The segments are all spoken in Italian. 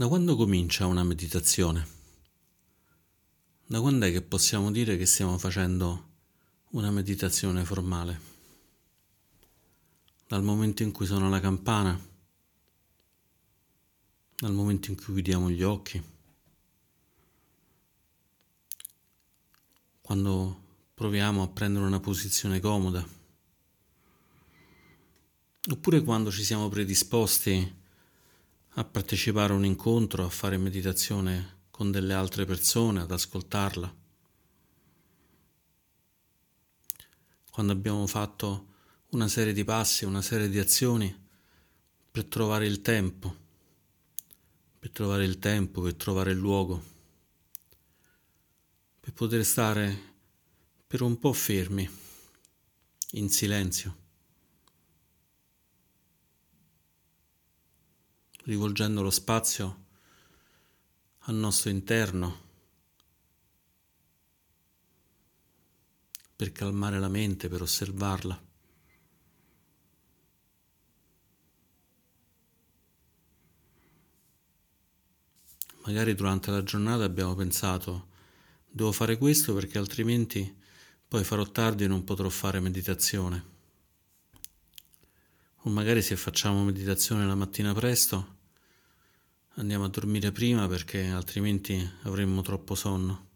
Da quando comincia una meditazione? Da quando è che possiamo dire che stiamo facendo una meditazione formale? Dal momento in cui suona la campana? Dal momento in cui chiudiamo gli occhi? Quando proviamo a prendere una posizione comoda? Oppure quando ci siamo predisposti a partecipare a un incontro, a fare meditazione con delle altre persone, ad ascoltarla. Quando abbiamo fatto una serie di passi, una serie di azioni per trovare il tempo, per trovare il tempo, per trovare il luogo, per poter stare per un po' fermi, in silenzio. Rivolgendo lo spazio al nostro interno per calmare la mente, per osservarla. Magari durante la giornata abbiamo pensato devo fare questo perché altrimenti poi farò tardi e non potrò fare meditazione. O magari se facciamo meditazione la mattina presto andiamo a dormire prima perché altrimenti avremmo troppo sonno.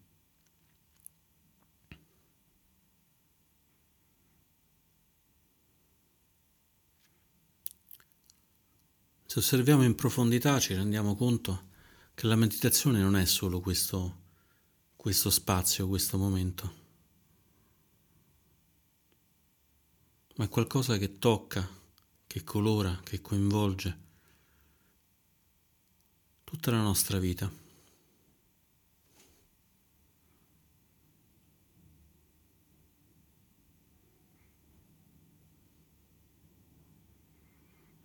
Se osserviamo in profondità ci rendiamo conto che la meditazione non è solo questo, questo spazio, questo momento, ma è qualcosa che tocca, che colora, che coinvolge tutta la nostra vita.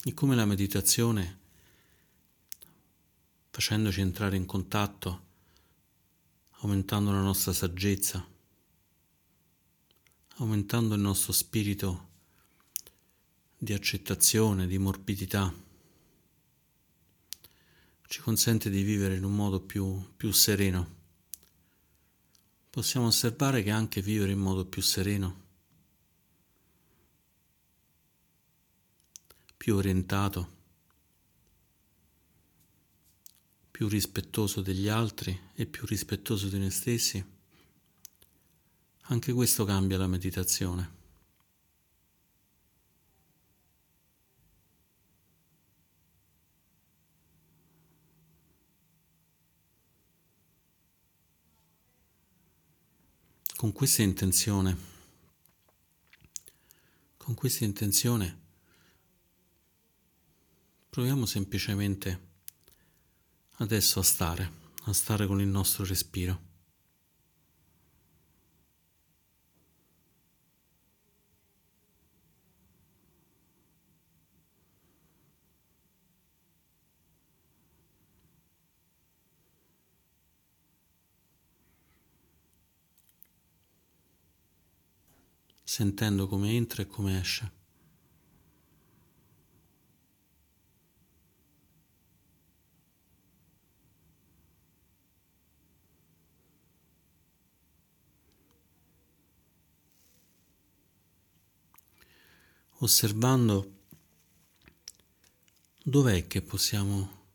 E come la meditazione, facendoci entrare in contatto, aumentando la nostra saggezza, aumentando il nostro spirito di accettazione, di morbidità, ci consente di vivere in un modo più, più sereno. Possiamo osservare che anche vivere in modo più sereno, più orientato, più rispettoso degli altri e più rispettoso di noi stessi, anche questo cambia la meditazione. Con questa intenzione, con questa intenzione, proviamo semplicemente adesso a stare, a stare con il nostro respiro. Sentendo come entra e come esce. Osservando dov'è che possiamo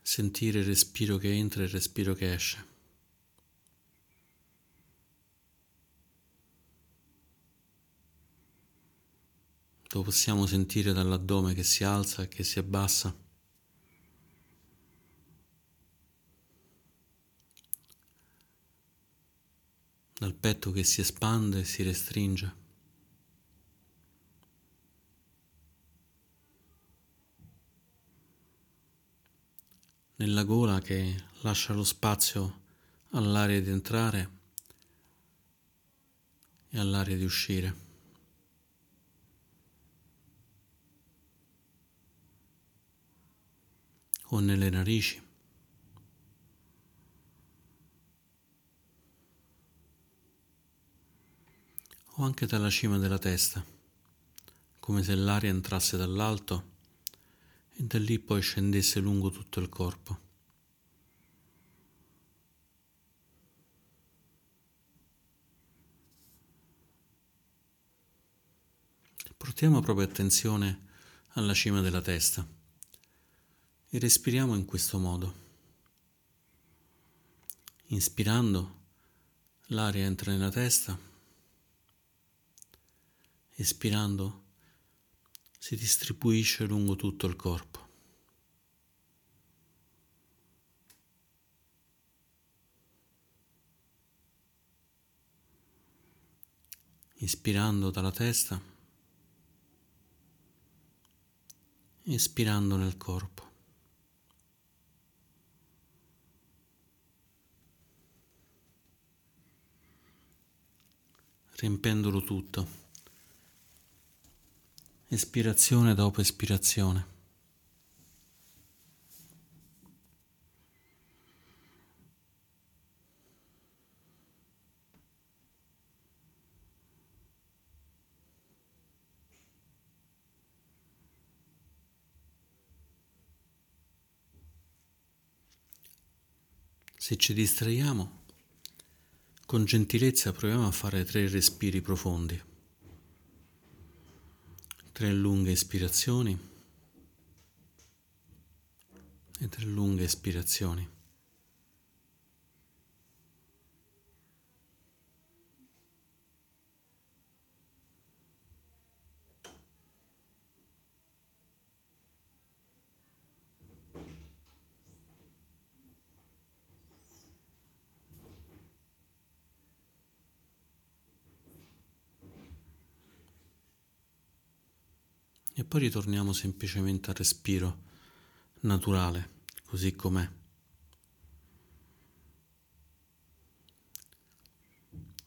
sentire il respiro che entra e il respiro che esce. Lo possiamo sentire dall'addome che si alza e che si abbassa. Dal petto che si espande e si restringe. Nella gola che lascia lo spazio all'aria di entrare e all'aria di uscire. O nelle narici. o anche dalla cima della testa, come se l'aria entrasse dall'alto e da lì poi scendesse lungo tutto il corpo. Portiamo proprio attenzione alla cima della testa e respiriamo in questo modo. Inspirando, l'aria entra nella testa, espirando, si distribuisce lungo tutto il corpo. Inspirando dalla testa, espirando nel corpo. Riempendolo tutto, espirazione dopo espirazione. Se ci distraiamo, con gentilezza proviamo a fare tre respiri profondi, tre lunghe ispirazioni e tre lunghe espirazioni. e poi ritorniamo semplicemente al respiro naturale, così com'è.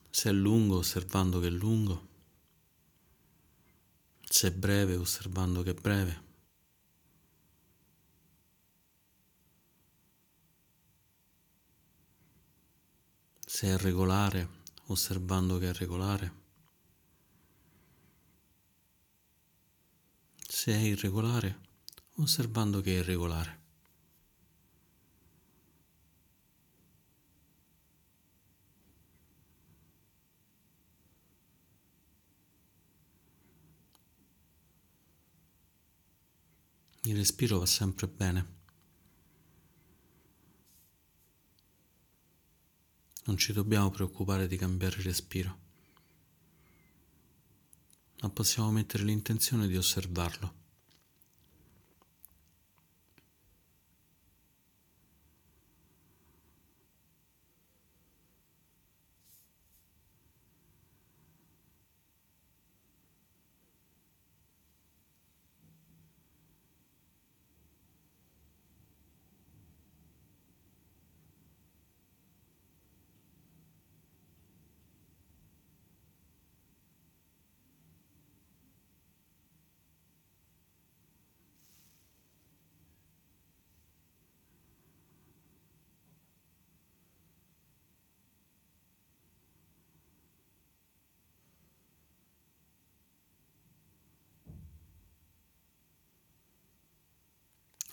Se è lungo, osservando che è lungo, se è breve, osservando che è breve. Se è regolare, osservando che è regolare. Se è irregolare, osservando che è irregolare. Il respiro va sempre bene. Non ci dobbiamo preoccupare di cambiare respiro ma possiamo mettere l'intenzione di osservarlo.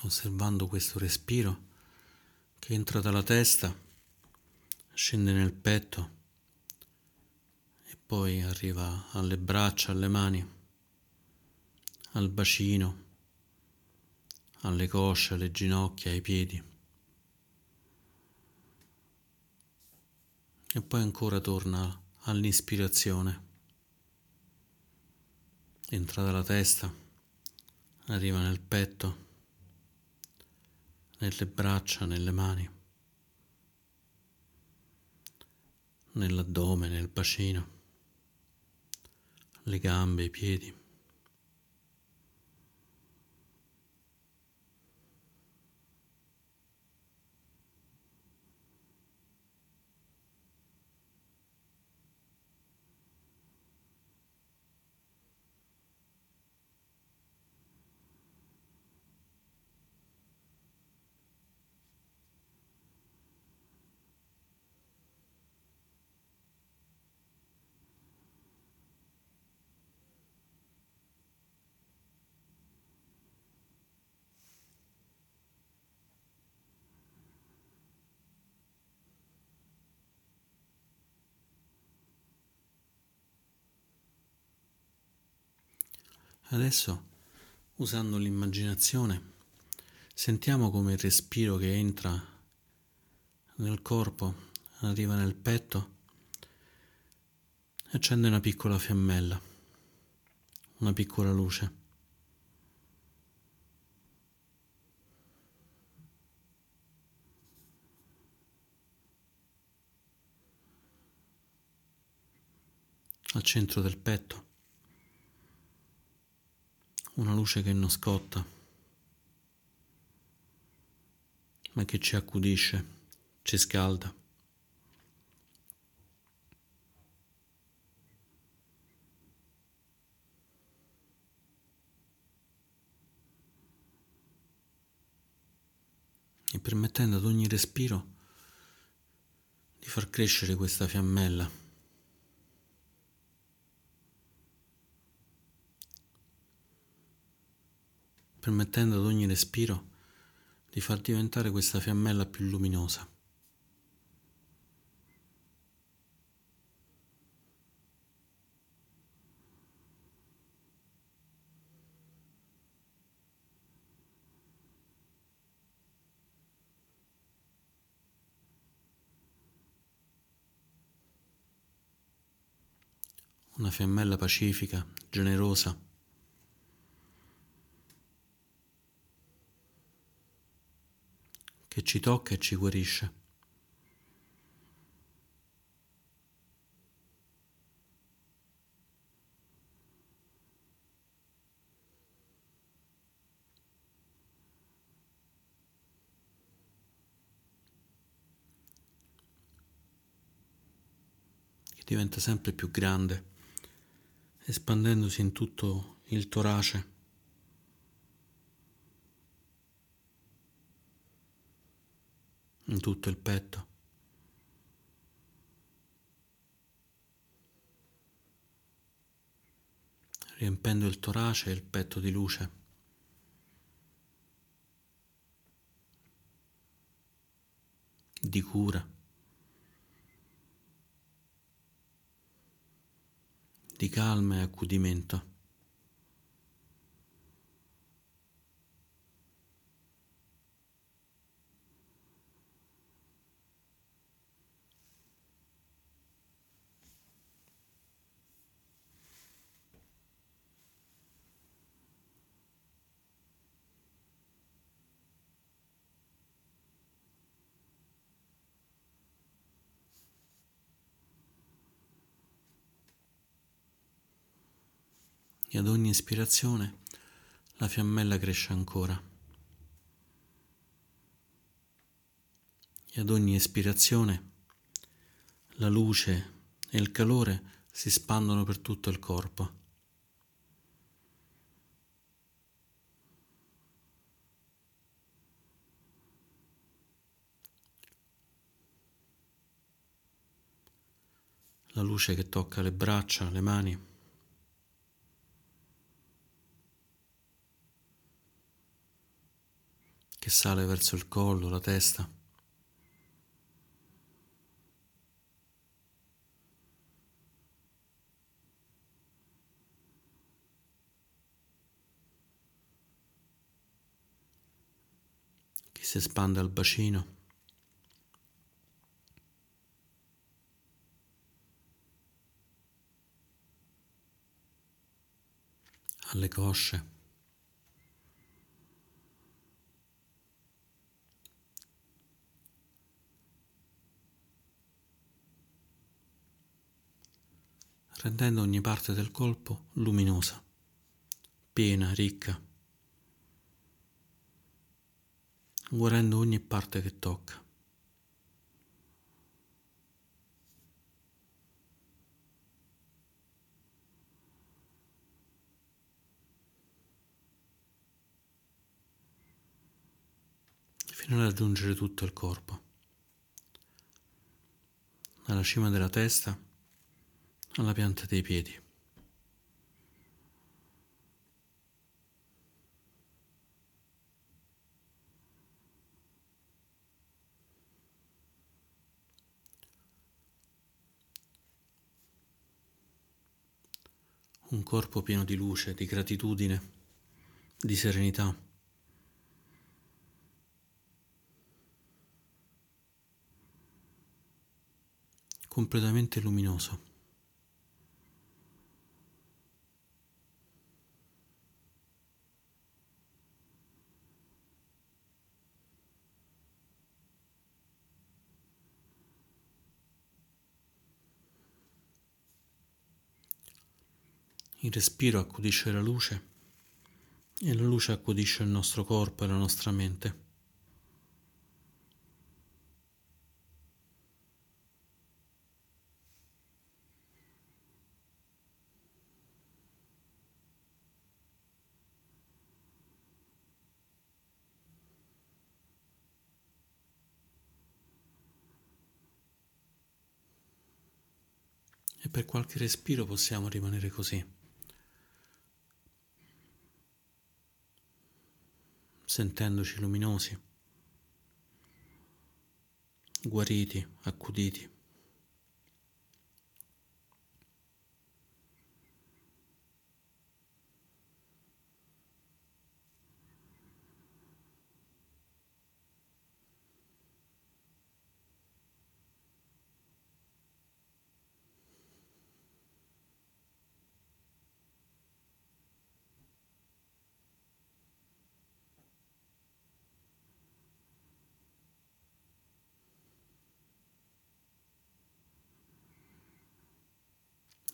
Osservando questo respiro che entra dalla testa, scende nel petto e poi arriva alle braccia, alle mani, al bacino, alle cosce, alle ginocchia, ai piedi. E poi ancora torna all'ispirazione. Entra dalla testa, arriva nel petto nelle braccia, nelle mani, nell'addome, nel bacino, le gambe, i piedi. Adesso, usando l'immaginazione, sentiamo come il respiro che entra nel corpo arriva nel petto e accende una piccola fiammella, una piccola luce. al centro del petto, una luce che non scotta, ma che ci accudisce, ci scalda. E permettendo ad ogni respiro di far crescere questa fiammella. Permettendo ad ogni respiro di far diventare questa fiammella più luminosa. Una fiammella pacifica, generosa. Che ci tocca e ci guarisce. diventa sempre più grande, espandendosi in tutto il torace. In tutto il petto. riempendo il torace e il petto di luce. di cura, di calma e accudimento. E ad ogni ispirazione la fiammella cresce ancora. E ad ogni espirazione la luce e il calore si spandono per tutto il corpo. La luce che tocca le braccia, le mani. Che sale verso il collo, la testa. si espande al bacino. alle cosce. Rendendo ogni parte del colpo luminosa, piena, ricca, guarendo ogni parte che tocca. fino a raggiungere tutto il corpo. Dalla cima della testa alla pianta dei piedi. un corpo pieno di luce, di gratitudine, di serenità. completamente luminoso. Il respiro accudisce la luce e la luce accudisce il nostro corpo e la nostra mente. E per qualche respiro possiamo rimanere così. Sentendoci luminosi, guariti, accuditi.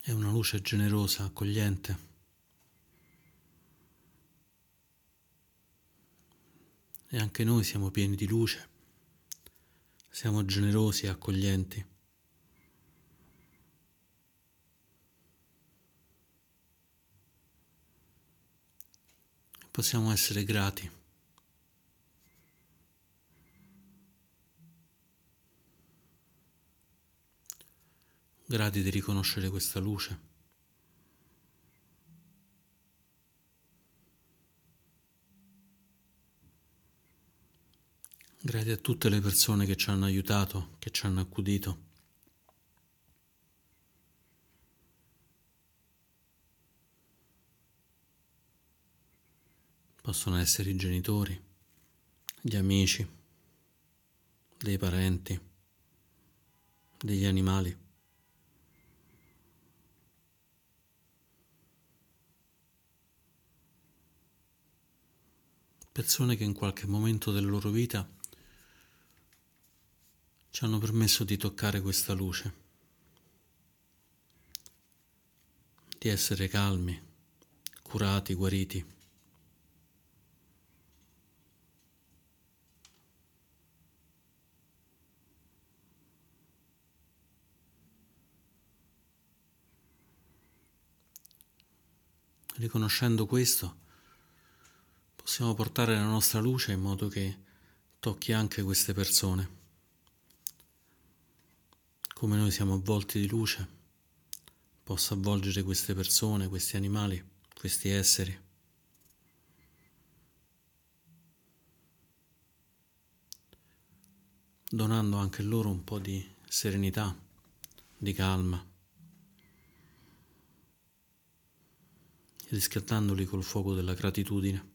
È una luce generosa, accogliente. E anche noi siamo pieni di luce, siamo generosi e accoglienti. Possiamo essere grati. grati di riconoscere questa luce. Grati a tutte le persone che ci hanno aiutato, che ci hanno accudito. Possono essere i genitori, gli amici, dei parenti, degli animali. persone che in qualche momento della loro vita ci hanno permesso di toccare questa luce, di essere calmi, curati, guariti. Riconoscendo questo, possiamo portare la nostra luce in modo che tocchi anche queste persone. Come noi siamo avvolti di luce, possa avvolgere queste persone, questi animali, questi esseri. donando anche loro un po' di serenità, di calma, riscattandoli col fuoco della gratitudine.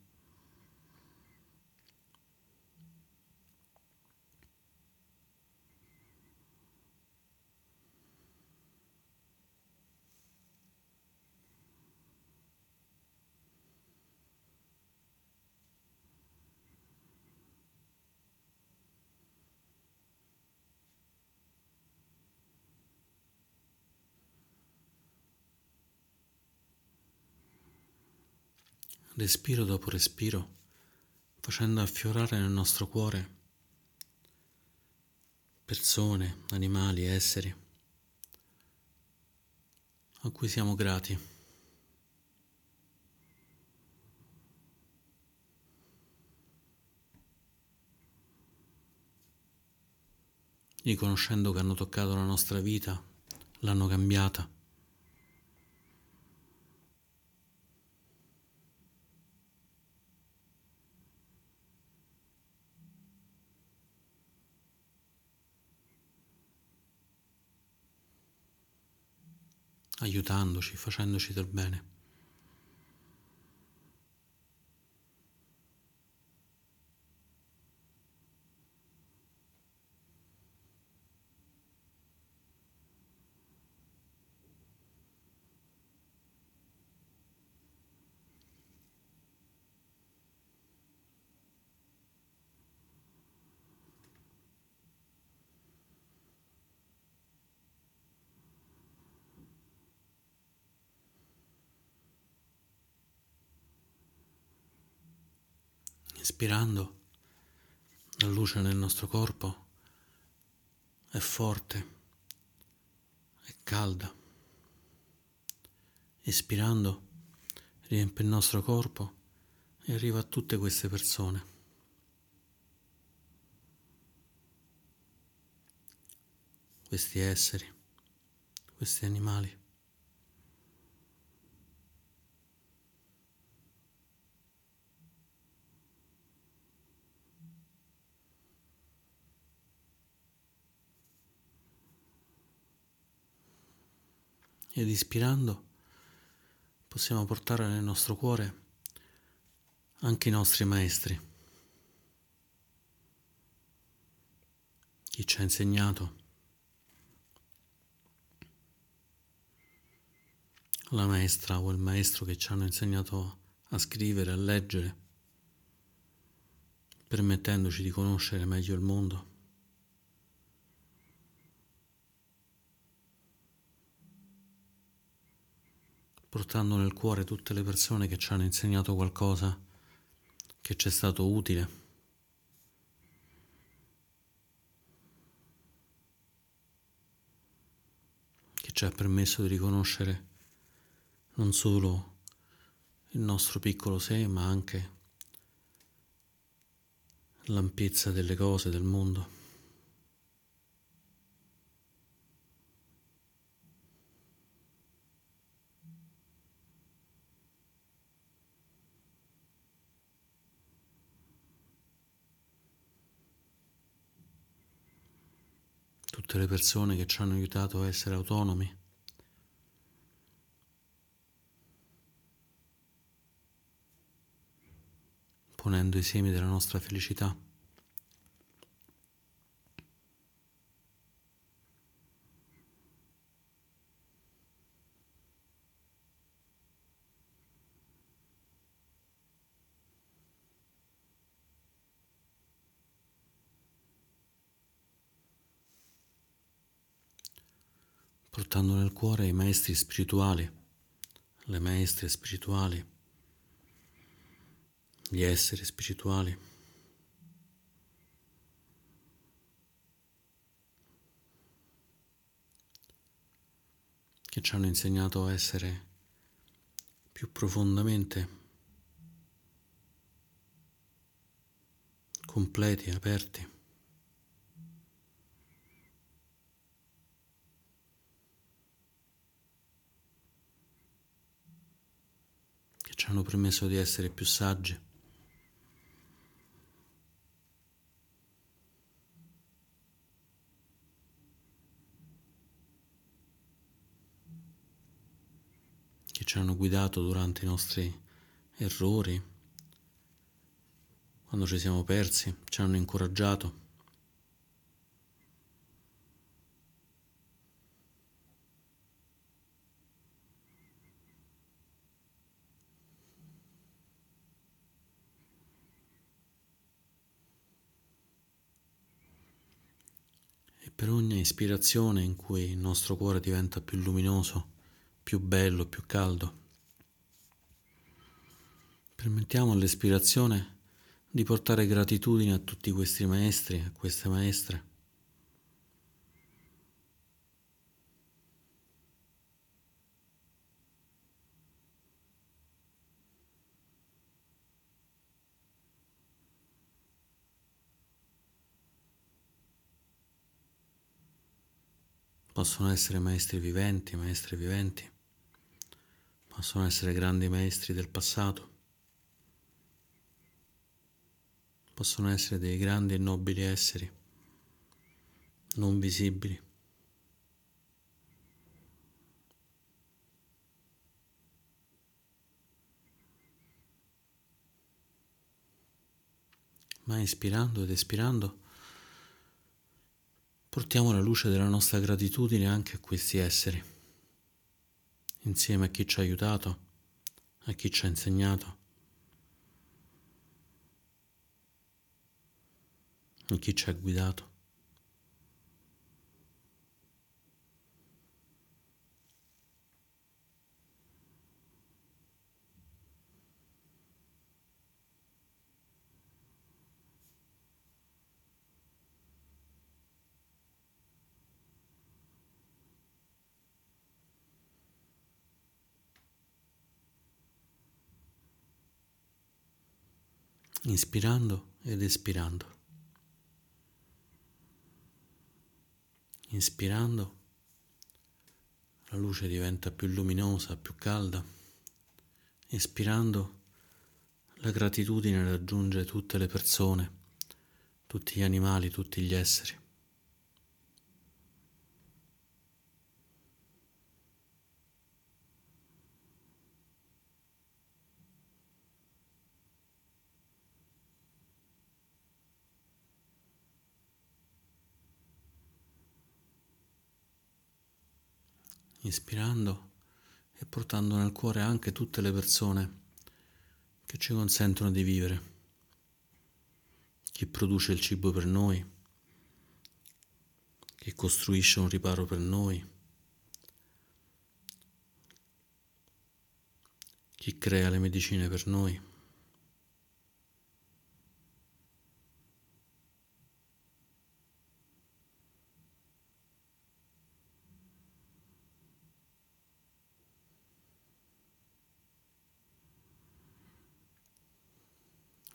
Respiro dopo respiro, facendo affiorare nel nostro cuore persone, animali, esseri a cui siamo grati. riconoscendo che hanno toccato la nostra vita, l'hanno cambiata. Aiutandoci, facendoci del bene. Ispirando, la luce nel nostro corpo è forte, è calda. Ispirando, riempie il nostro corpo e arriva a tutte queste persone. Questi esseri, questi animali. Ed ispirando possiamo portare nel nostro cuore anche i nostri maestri, chi ci ha insegnato, la maestra o il maestro che ci hanno insegnato a scrivere, a leggere, permettendoci di conoscere meglio il mondo. Portando nel cuore tutte le persone che ci hanno insegnato qualcosa che ci è stato utile. che ci ha permesso di riconoscere non solo il nostro piccolo sé, ma anche l'ampiezza delle cose, del mondo. Tutte le persone che ci hanno aiutato a essere autonomi. ponendo i semi della nostra felicità. Portando nel cuore i maestri spirituali, le maestre spirituali, gli esseri spirituali. che ci hanno insegnato a essere più profondamente completi, aperti. Ci hanno permesso di essere più saggi. che ci hanno guidato durante i nostri errori, quando ci siamo persi, ci hanno incoraggiato. Per ogni ispirazione in cui il nostro cuore diventa più luminoso, più bello, più caldo. Permettiamo all'ispirazione di portare gratitudine a tutti questi maestri, a queste maestre. Possono essere maestri viventi, maestri viventi, possono essere grandi maestri del passato, possono essere dei grandi e nobili esseri, non visibili. ma ispirando ed espirando portiamo la luce della nostra gratitudine anche a questi esseri, insieme a chi ci ha aiutato, a chi ci ha insegnato, a chi ci ha guidato. Inspirando ed espirando. Inspirando, la luce diventa più luminosa, più calda. Espirando, la gratitudine raggiunge tutte le persone, tutti gli animali, tutti gli esseri. Ispirando e portando nel cuore anche tutte le persone che ci consentono di vivere, chi produce il cibo per noi, chi costruisce un riparo per noi, chi crea le medicine per noi.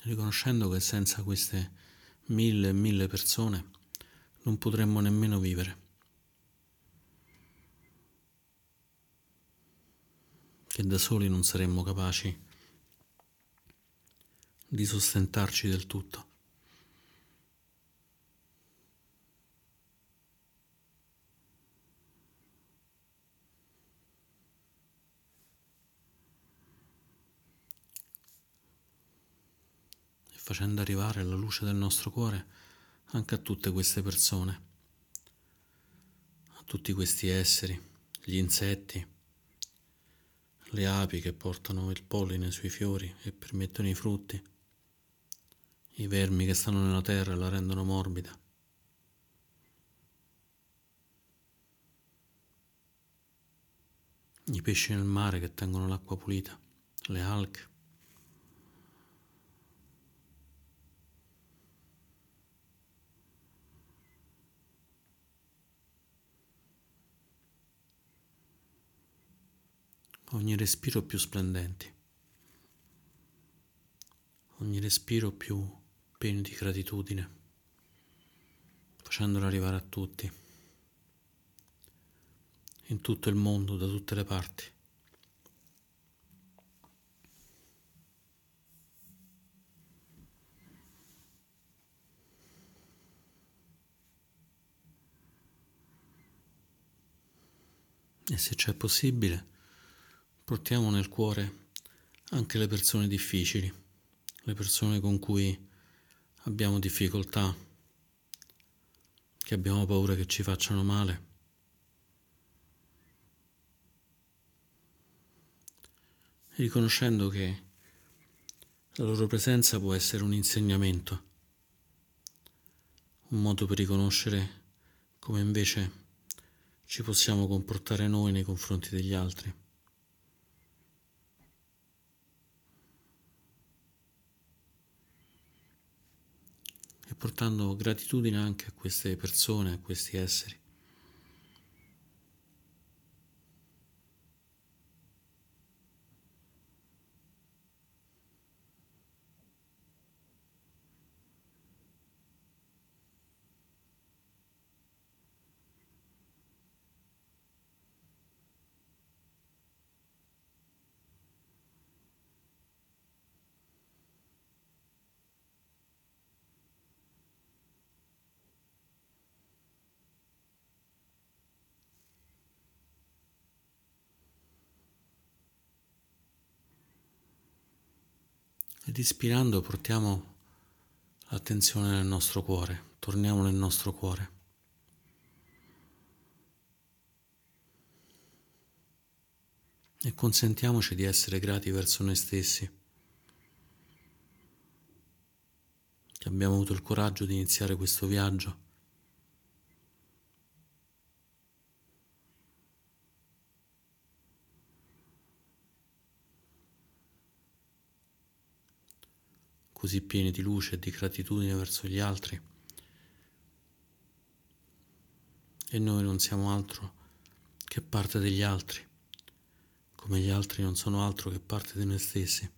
Riconoscendo che senza queste mille e mille persone non potremmo nemmeno vivere. Che da soli non saremmo capaci di sostentarci del tutto. Facendo arrivare la luce del nostro cuore anche a tutte queste persone, a tutti questi esseri, gli insetti, le api che portano il polline sui fiori e permettono i frutti, i vermi che stanno nella terra e la rendono morbida. I pesci nel mare che tengono l'acqua pulita, le alche. Ogni respiro più splendenti, ogni respiro più pieno di gratitudine, facendolo arrivare a tutti, in tutto il mondo, da tutte le parti. E se c'è possibile, portiamo nel cuore anche le persone difficili, le persone con cui abbiamo difficoltà, che abbiamo paura che ci facciano male. riconoscendo che la loro presenza può essere un insegnamento, un modo per riconoscere come invece ci possiamo comportare noi nei confronti degli altri. E portando gratitudine anche a queste persone, a questi esseri. Ed ispirando portiamo l'attenzione nel nostro cuore, torniamo nel nostro cuore. E consentiamoci di essere grati verso noi stessi, che abbiamo avuto il coraggio di iniziare questo viaggio così pieni di luce e di gratitudine verso gli altri. E noi non siamo altro che parte degli altri, come gli altri non sono altro che parte di noi stessi.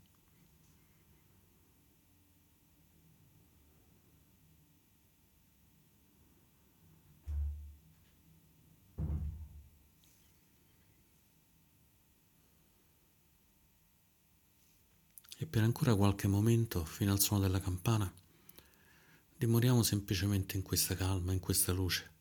Per ancora qualche momento, fino al suono della campana, dimoriamo semplicemente in questa calma, in questa luce.